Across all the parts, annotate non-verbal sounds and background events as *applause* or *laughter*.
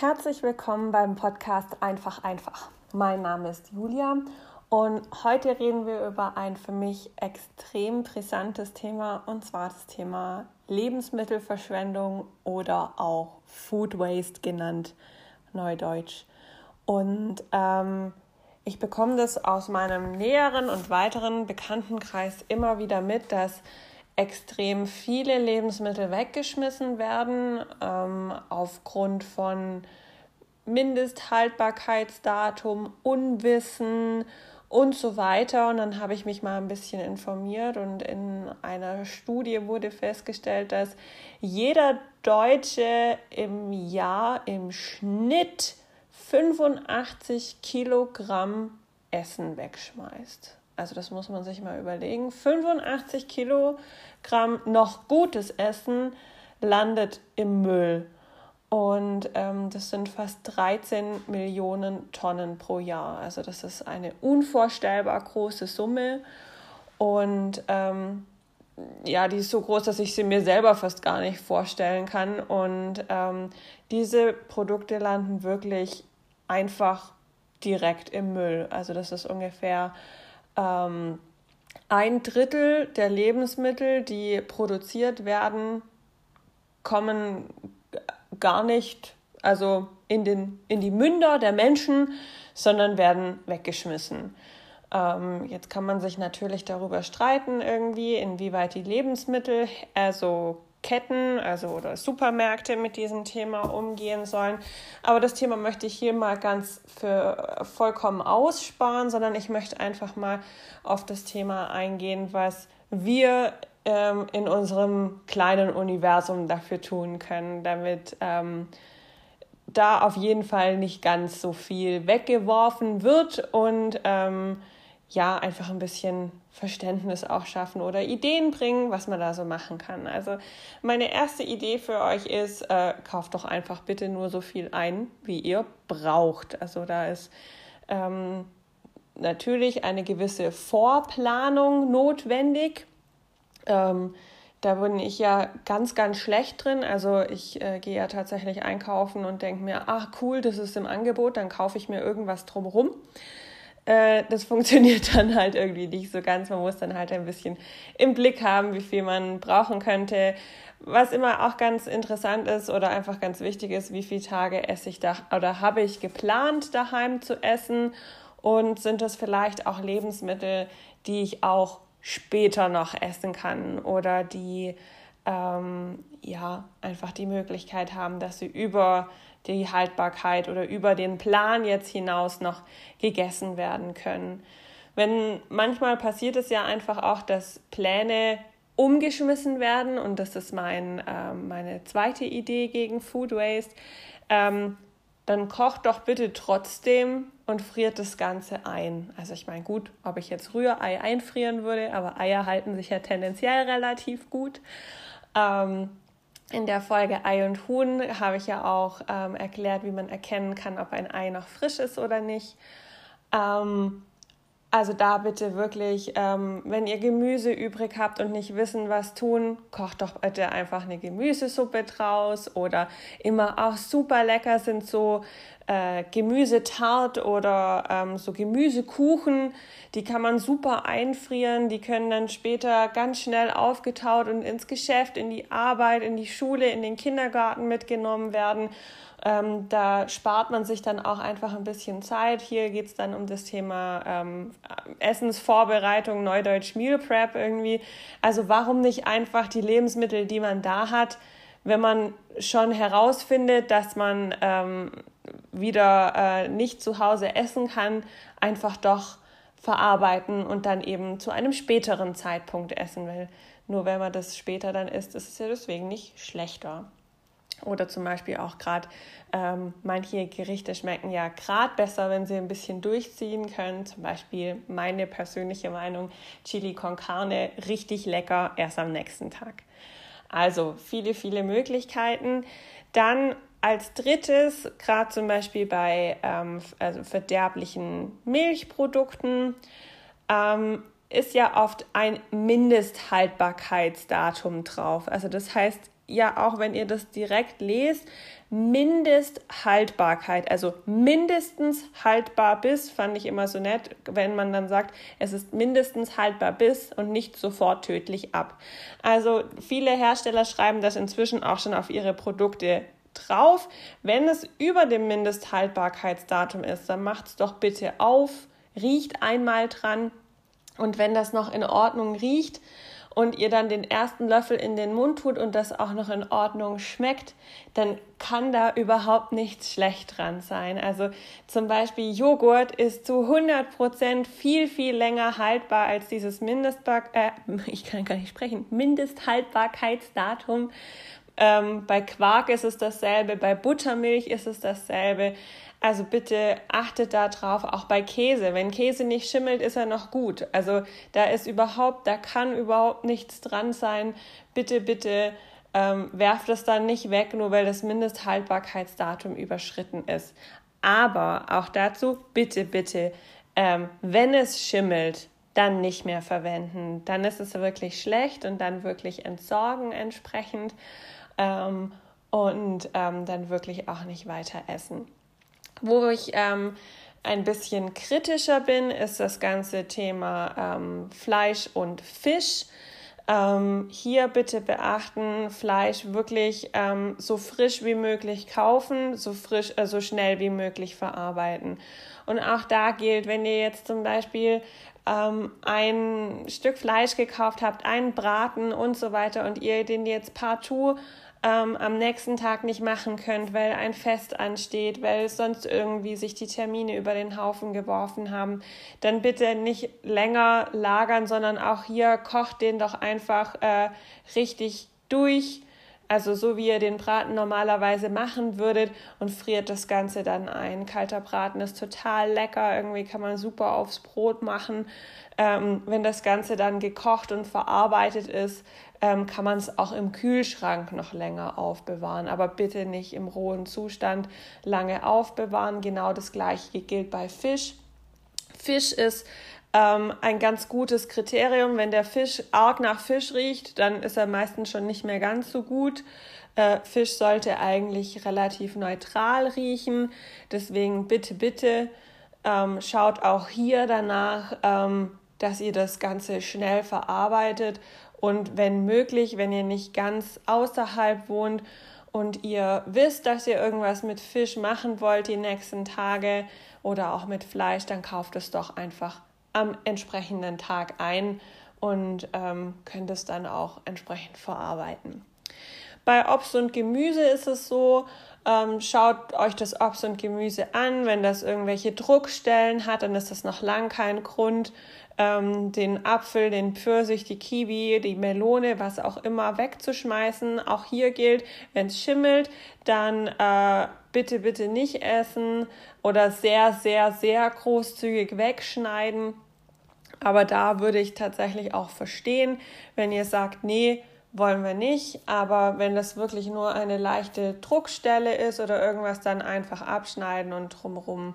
Herzlich willkommen beim Podcast Einfach einfach. Mein Name ist Julia und heute reden wir über ein für mich extrem brisantes Thema und zwar das Thema Lebensmittelverschwendung oder auch Food Waste genannt, neudeutsch. Und ähm, ich bekomme das aus meinem näheren und weiteren Bekanntenkreis immer wieder mit, dass extrem viele Lebensmittel weggeschmissen werden ähm, aufgrund von Mindesthaltbarkeitsdatum, Unwissen und so weiter. Und dann habe ich mich mal ein bisschen informiert und in einer Studie wurde festgestellt, dass jeder Deutsche im Jahr im Schnitt 85 Kilogramm Essen wegschmeißt. Also das muss man sich mal überlegen. 85 Kilogramm noch gutes Essen landet im Müll. Und ähm, das sind fast 13 Millionen Tonnen pro Jahr. Also das ist eine unvorstellbar große Summe. Und ähm, ja, die ist so groß, dass ich sie mir selber fast gar nicht vorstellen kann. Und ähm, diese Produkte landen wirklich einfach direkt im Müll. Also das ist ungefähr ähm, ein Drittel der Lebensmittel, die produziert werden, kommen gar nicht also in, den, in die Münder der Menschen, sondern werden weggeschmissen. Ähm, jetzt kann man sich natürlich darüber streiten, irgendwie, inwieweit die Lebensmittel, also Ketten, also oder Supermärkte mit diesem Thema umgehen sollen. Aber das Thema möchte ich hier mal ganz für vollkommen aussparen, sondern ich möchte einfach mal auf das Thema eingehen, was wir ähm, in unserem kleinen Universum dafür tun können, damit ähm, da auf jeden Fall nicht ganz so viel weggeworfen wird und ähm, ja, einfach ein bisschen Verständnis auch schaffen oder Ideen bringen, was man da so machen kann. Also meine erste Idee für euch ist, äh, kauft doch einfach bitte nur so viel ein, wie ihr braucht. Also da ist ähm, natürlich eine gewisse Vorplanung notwendig. Ähm, da bin ich ja ganz, ganz schlecht drin. Also ich äh, gehe ja tatsächlich einkaufen und denke mir, ach cool, das ist im Angebot, dann kaufe ich mir irgendwas drumherum. Äh, das *laughs* funktioniert dann halt irgendwie nicht so ganz. Man muss dann halt ein bisschen im Blick haben, wie viel man brauchen könnte. Was immer auch ganz interessant ist oder einfach ganz wichtig ist, wie viele Tage esse ich da oder habe ich geplant, daheim zu essen und sind das vielleicht auch Lebensmittel, die ich auch später noch essen kann oder die ähm, ja einfach die Möglichkeit haben, dass sie über die Haltbarkeit oder über den Plan jetzt hinaus noch gegessen werden können. Wenn manchmal passiert es ja einfach auch, dass Pläne umgeschmissen werden und das ist mein, äh, meine zweite Idee gegen Food Waste, ähm, dann kocht doch bitte trotzdem und friert das Ganze ein. Also ich meine, gut, ob ich jetzt Rührei einfrieren würde, aber Eier halten sich ja tendenziell relativ gut. Ähm, in der Folge Ei und Huhn habe ich ja auch ähm, erklärt, wie man erkennen kann, ob ein Ei noch frisch ist oder nicht. Ähm, also da bitte wirklich, ähm, wenn ihr Gemüse übrig habt und nicht wissen, was tun, kocht doch bitte einfach eine Gemüsesuppe draus oder immer auch super lecker sind so äh, Gemüsetart oder ähm, so Gemüsekuchen. Die kann man super einfrieren. Die können dann später ganz schnell aufgetaut und ins Geschäft, in die Arbeit, in die Schule, in den Kindergarten mitgenommen werden. Ähm, da spart man sich dann auch einfach ein bisschen Zeit. Hier geht es dann um das Thema ähm, Essensvorbereitung, Neudeutsch Meal Prep irgendwie. Also warum nicht einfach die Lebensmittel, die man da hat, wenn man schon herausfindet, dass man ähm, wieder äh, nicht zu Hause essen kann, einfach doch verarbeiten und dann eben zu einem späteren Zeitpunkt essen will. Nur wenn man das später dann isst, ist es ja deswegen nicht schlechter. Oder zum Beispiel auch gerade ähm, manche Gerichte schmecken ja gerade besser, wenn sie ein bisschen durchziehen können. Zum Beispiel meine persönliche Meinung, Chili con Carne, richtig lecker, erst am nächsten Tag. Also viele, viele Möglichkeiten. Dann als drittes, gerade zum Beispiel bei ähm, also verderblichen Milchprodukten, ähm, ist ja oft ein Mindesthaltbarkeitsdatum drauf. Also das heißt, ja auch, wenn ihr das direkt lest, Mindesthaltbarkeit, also mindestens haltbar bis, fand ich immer so nett, wenn man dann sagt, es ist mindestens haltbar bis und nicht sofort tödlich ab. Also viele Hersteller schreiben das inzwischen auch schon auf ihre Produkte drauf. Wenn es über dem Mindesthaltbarkeitsdatum ist, dann macht es doch bitte auf, riecht einmal dran und wenn das noch in Ordnung riecht, und ihr dann den ersten Löffel in den Mund tut und das auch noch in Ordnung schmeckt, dann kann da überhaupt nichts schlecht dran sein. Also zum Beispiel Joghurt ist zu 100 Prozent viel, viel länger haltbar als dieses Mindestbar äh, *laughs* ich kann gar nicht sprechen, Mindesthaltbarkeitsdatum. Ähm, bei Quark ist es dasselbe, bei Buttermilch ist es dasselbe. Also bitte achtet da drauf, auch bei Käse. Wenn Käse nicht schimmelt, ist er noch gut. Also da ist überhaupt, da kann überhaupt nichts dran sein. Bitte, bitte ähm, werft es dann nicht weg, nur weil das Mindesthaltbarkeitsdatum überschritten ist. Aber auch dazu, bitte, bitte, ähm, wenn es schimmelt, dann nicht mehr verwenden. Dann ist es wirklich schlecht und dann wirklich entsorgen entsprechend ähm, und ähm, dann wirklich auch nicht weiter essen. Wo ich ähm, ein bisschen kritischer bin, ist das ganze Thema ähm, Fleisch und Fisch. Ähm, hier bitte beachten, Fleisch wirklich ähm, so frisch wie möglich kaufen, so frisch, äh, so schnell wie möglich verarbeiten. Und auch da gilt, wenn ihr jetzt zum Beispiel ein Stück Fleisch gekauft habt, einen Braten und so weiter und ihr den jetzt partout ähm, am nächsten Tag nicht machen könnt, weil ein Fest ansteht, weil sonst irgendwie sich die Termine über den Haufen geworfen haben, dann bitte nicht länger lagern, sondern auch hier kocht den doch einfach äh, richtig durch. Also so wie ihr den Braten normalerweise machen würdet und friert das Ganze dann ein. Kalter Braten ist total lecker, irgendwie kann man super aufs Brot machen. Ähm, wenn das Ganze dann gekocht und verarbeitet ist, ähm, kann man es auch im Kühlschrank noch länger aufbewahren, aber bitte nicht im rohen Zustand lange aufbewahren. Genau das gleiche gilt bei Fisch. Fisch ist ähm, ein ganz gutes Kriterium. Wenn der Fisch arg nach Fisch riecht, dann ist er meistens schon nicht mehr ganz so gut. Äh, Fisch sollte eigentlich relativ neutral riechen. Deswegen bitte, bitte ähm, schaut auch hier danach, ähm, dass ihr das Ganze schnell verarbeitet und wenn möglich, wenn ihr nicht ganz außerhalb wohnt und ihr wisst, dass ihr irgendwas mit Fisch machen wollt die nächsten Tage oder auch mit Fleisch, dann kauft es doch einfach am entsprechenden Tag ein und ähm, könnt es dann auch entsprechend verarbeiten. Bei Obst und Gemüse ist es so, ähm, schaut euch das Obst und Gemüse an. Wenn das irgendwelche Druckstellen hat, dann ist das noch lang kein Grund, ähm, den Apfel, den Pfirsich, die Kiwi, die Melone, was auch immer wegzuschmeißen. Auch hier gilt, wenn es schimmelt, dann äh, bitte, bitte nicht essen oder sehr, sehr, sehr großzügig wegschneiden. Aber da würde ich tatsächlich auch verstehen, wenn ihr sagt, nee, wollen wir nicht. Aber wenn das wirklich nur eine leichte Druckstelle ist oder irgendwas, dann einfach abschneiden und drumherum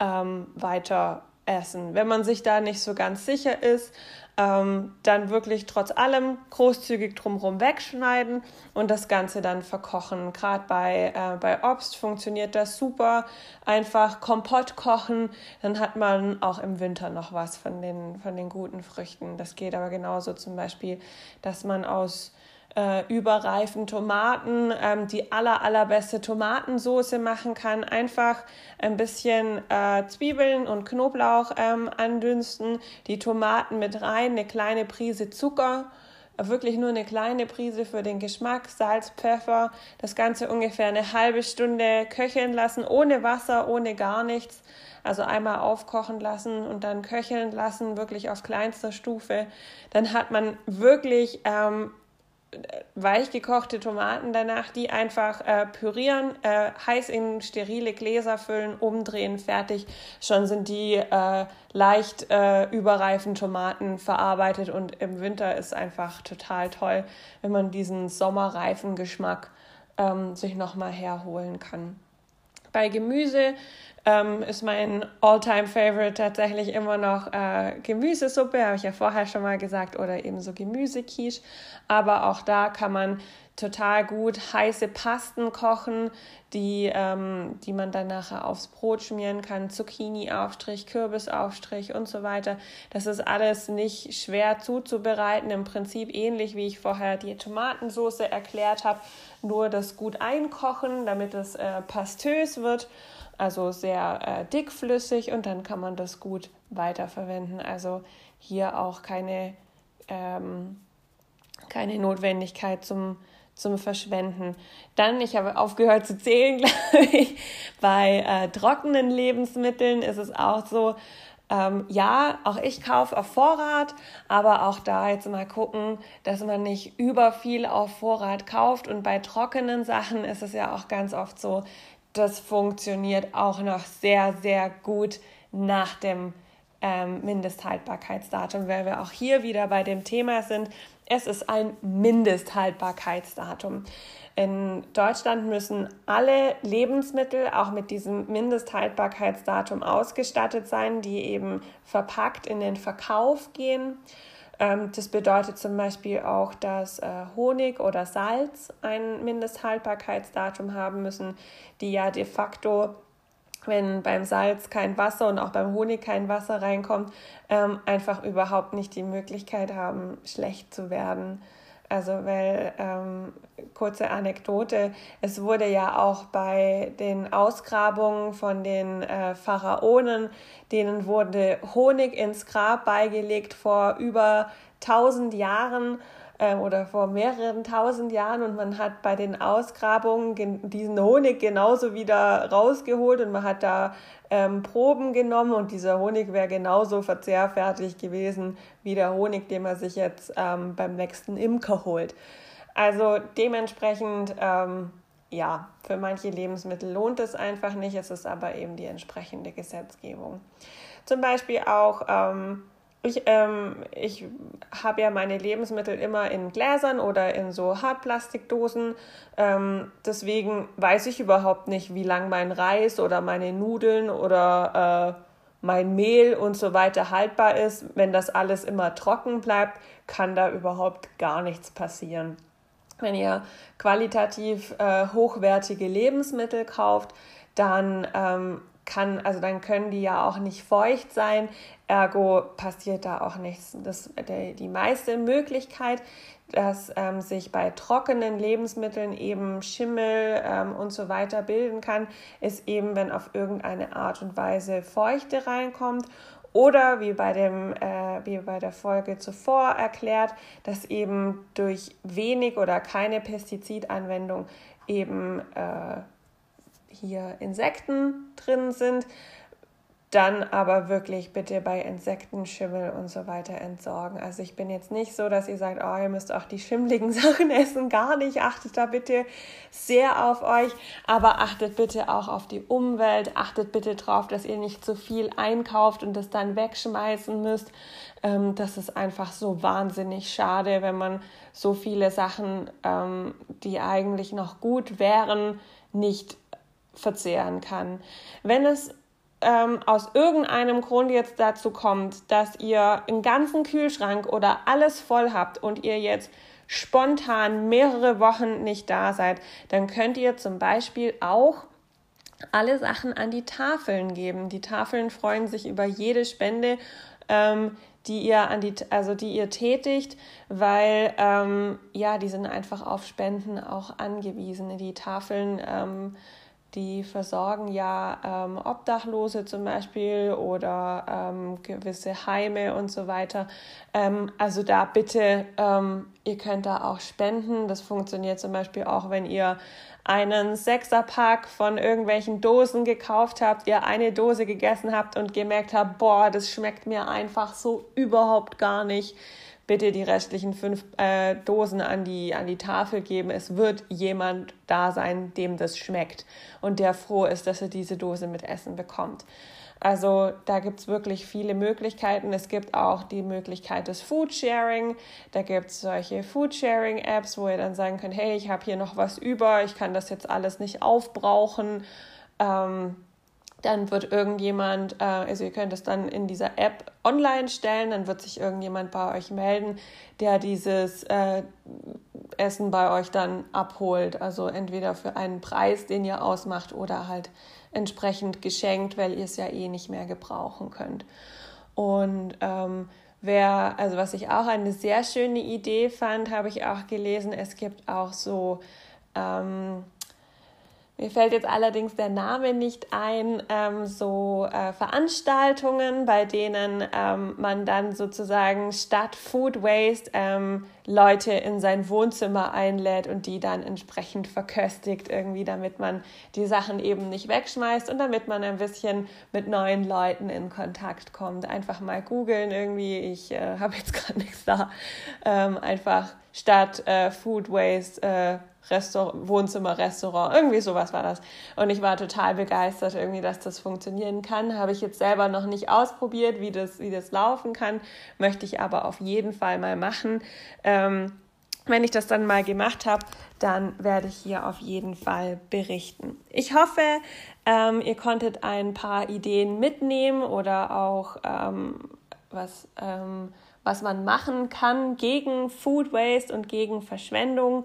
ähm, weiter essen. Wenn man sich da nicht so ganz sicher ist, ähm, dann wirklich trotz allem großzügig drumherum wegschneiden und das Ganze dann verkochen. Gerade bei, äh, bei Obst funktioniert das super. Einfach Kompott kochen, dann hat man auch im Winter noch was von den, von den guten Früchten. Das geht aber genauso zum Beispiel, dass man aus äh, überreifen Tomaten ähm, die aller, allerbeste Tomatensoße machen kann. Einfach ein bisschen äh, Zwiebeln und Knoblauch ähm, andünsten, die Tomaten mit rein, eine kleine Prise Zucker wirklich nur eine kleine Prise für den Geschmack, Salz, Pfeffer, das Ganze ungefähr eine halbe Stunde köcheln lassen, ohne Wasser, ohne gar nichts. Also einmal aufkochen lassen und dann köcheln lassen, wirklich auf kleinster Stufe. Dann hat man wirklich ähm, weich gekochte Tomaten danach, die einfach äh, pürieren, äh, heiß in sterile Gläser füllen, umdrehen, fertig. Schon sind die äh, leicht äh, überreifen Tomaten verarbeitet und im Winter ist einfach total toll, wenn man diesen sommerreifen Geschmack ähm, sich nochmal herholen kann. Bei Gemüse ähm, ist mein All-Time-Favorite tatsächlich immer noch äh, Gemüsesuppe, habe ich ja vorher schon mal gesagt, oder eben so Gemüsequiche. Aber auch da kann man total gut heiße Pasten kochen, die, ähm, die man dann nachher aufs Brot schmieren kann, Zucchini-Aufstrich, Kürbisaufstrich und so weiter. Das ist alles nicht schwer zuzubereiten, im Prinzip ähnlich wie ich vorher die Tomatensauce erklärt habe, nur das gut einkochen, damit es äh, pastös wird, also sehr äh, dickflüssig und dann kann man das gut weiterverwenden. Also hier auch keine, ähm, keine Notwendigkeit zum zum Verschwenden. Dann, ich habe aufgehört zu zählen, *laughs* glaube ich, bei äh, trockenen Lebensmitteln ist es auch so, ähm, ja, auch ich kaufe auf Vorrat, aber auch da jetzt mal gucken, dass man nicht über viel auf Vorrat kauft. Und bei trockenen Sachen ist es ja auch ganz oft so, das funktioniert auch noch sehr, sehr gut nach dem ähm, Mindesthaltbarkeitsdatum, weil wir auch hier wieder bei dem Thema sind, es ist ein Mindesthaltbarkeitsdatum. In Deutschland müssen alle Lebensmittel auch mit diesem Mindesthaltbarkeitsdatum ausgestattet sein, die eben verpackt in den Verkauf gehen. Ähm, das bedeutet zum Beispiel auch, dass äh, Honig oder Salz ein Mindesthaltbarkeitsdatum haben müssen, die ja de facto wenn beim Salz kein Wasser und auch beim Honig kein Wasser reinkommt, ähm, einfach überhaupt nicht die Möglichkeit haben, schlecht zu werden. Also, weil, ähm, kurze Anekdote, es wurde ja auch bei den Ausgrabungen von den äh, Pharaonen, denen wurde Honig ins Grab beigelegt vor über 1000 Jahren ähm, oder vor mehreren tausend Jahren und man hat bei den Ausgrabungen diesen Honig genauso wieder rausgeholt und man hat da ähm, Proben genommen und dieser Honig wäre genauso verzehrfertig gewesen wie der Honig, den man sich jetzt ähm, beim nächsten Imker holt. Also dementsprechend, ähm, ja, für manche Lebensmittel lohnt es einfach nicht, es ist aber eben die entsprechende Gesetzgebung. Zum Beispiel auch ähm, ich, ähm, ich habe ja meine Lebensmittel immer in Gläsern oder in so Hartplastikdosen. Ähm, deswegen weiß ich überhaupt nicht, wie lang mein Reis oder meine Nudeln oder äh, mein Mehl und so weiter haltbar ist. Wenn das alles immer trocken bleibt, kann da überhaupt gar nichts passieren. Wenn ihr qualitativ äh, hochwertige Lebensmittel kauft, dann ähm, kann, also dann können die ja auch nicht feucht sein, ergo passiert da auch nichts. Das, der, die meiste Möglichkeit, dass ähm, sich bei trockenen Lebensmitteln eben Schimmel ähm, und so weiter bilden kann, ist eben, wenn auf irgendeine Art und Weise Feuchte reinkommt oder wie bei, dem, äh, wie bei der Folge zuvor erklärt, dass eben durch wenig oder keine Pestizidanwendung eben äh, hier Insekten drin sind, dann aber wirklich bitte bei Insekten, Schimmel und so weiter entsorgen. Also ich bin jetzt nicht so, dass ihr sagt, oh, ihr müsst auch die schimmligen *laughs* Sachen essen, gar nicht. Achtet da bitte sehr auf euch, aber achtet bitte auch auf die Umwelt. Achtet bitte darauf, dass ihr nicht zu viel einkauft und das dann wegschmeißen müsst. Ähm, das ist einfach so wahnsinnig schade, wenn man so viele Sachen, ähm, die eigentlich noch gut wären, nicht verzehren kann. Wenn es ähm, aus irgendeinem Grund jetzt dazu kommt, dass ihr einen ganzen Kühlschrank oder alles voll habt und ihr jetzt spontan mehrere Wochen nicht da seid, dann könnt ihr zum Beispiel auch alle Sachen an die Tafeln geben. Die Tafeln freuen sich über jede Spende, ähm, die ihr an die, also die ihr tätigt, weil ähm, ja, die sind einfach auf Spenden auch angewiesen. Die Tafeln ähm, die versorgen ja ähm, Obdachlose zum Beispiel oder ähm, gewisse Heime und so weiter. Ähm, also da bitte, ähm, ihr könnt da auch spenden. Das funktioniert zum Beispiel auch, wenn ihr einen Sechserpack von irgendwelchen Dosen gekauft habt, ihr eine Dose gegessen habt und gemerkt habt, boah, das schmeckt mir einfach so überhaupt gar nicht bitte die restlichen fünf äh, Dosen an die, an die Tafel geben. Es wird jemand da sein, dem das schmeckt und der froh ist, dass er diese Dose mit Essen bekommt. Also da gibt es wirklich viele Möglichkeiten. Es gibt auch die Möglichkeit des Foodsharing. Da gibt es solche Foodsharing-Apps, wo ihr dann sagen könnt, hey, ich habe hier noch was über, ich kann das jetzt alles nicht aufbrauchen. Ähm, dann wird irgendjemand, äh, also ihr könnt es dann in dieser App online stellen, dann wird sich irgendjemand bei euch melden, der dieses äh, Essen bei euch dann abholt. Also entweder für einen Preis, den ihr ausmacht, oder halt entsprechend geschenkt, weil ihr es ja eh nicht mehr gebrauchen könnt. Und ähm, wer, also was ich auch eine sehr schöne Idee fand, habe ich auch gelesen, es gibt auch so ähm, mir fällt jetzt allerdings der Name nicht ein, ähm, so äh, Veranstaltungen, bei denen ähm, man dann sozusagen statt Food Waste ähm, Leute in sein Wohnzimmer einlädt und die dann entsprechend verköstigt, irgendwie, damit man die Sachen eben nicht wegschmeißt und damit man ein bisschen mit neuen Leuten in Kontakt kommt. Einfach mal googeln irgendwie, ich äh, *laughs* habe jetzt gerade nichts da, ähm, einfach statt äh, Food Waste äh, Restaurant, Wohnzimmer, Restaurant, irgendwie sowas war das. Und ich war total begeistert irgendwie, dass das funktionieren kann. Habe ich jetzt selber noch nicht ausprobiert, wie das, wie das laufen kann, möchte ich aber auf jeden Fall mal machen. Ähm, wenn ich das dann mal gemacht habe, dann werde ich hier auf jeden Fall berichten. Ich hoffe, ähm, ihr konntet ein paar Ideen mitnehmen oder auch ähm, was, ähm, was man machen kann gegen Food Waste und gegen Verschwendung.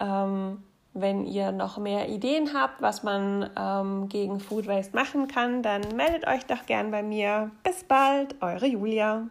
Ähm, wenn ihr noch mehr Ideen habt, was man ähm, gegen Food Waste machen kann, dann meldet euch doch gern bei mir. Bis bald, eure Julia.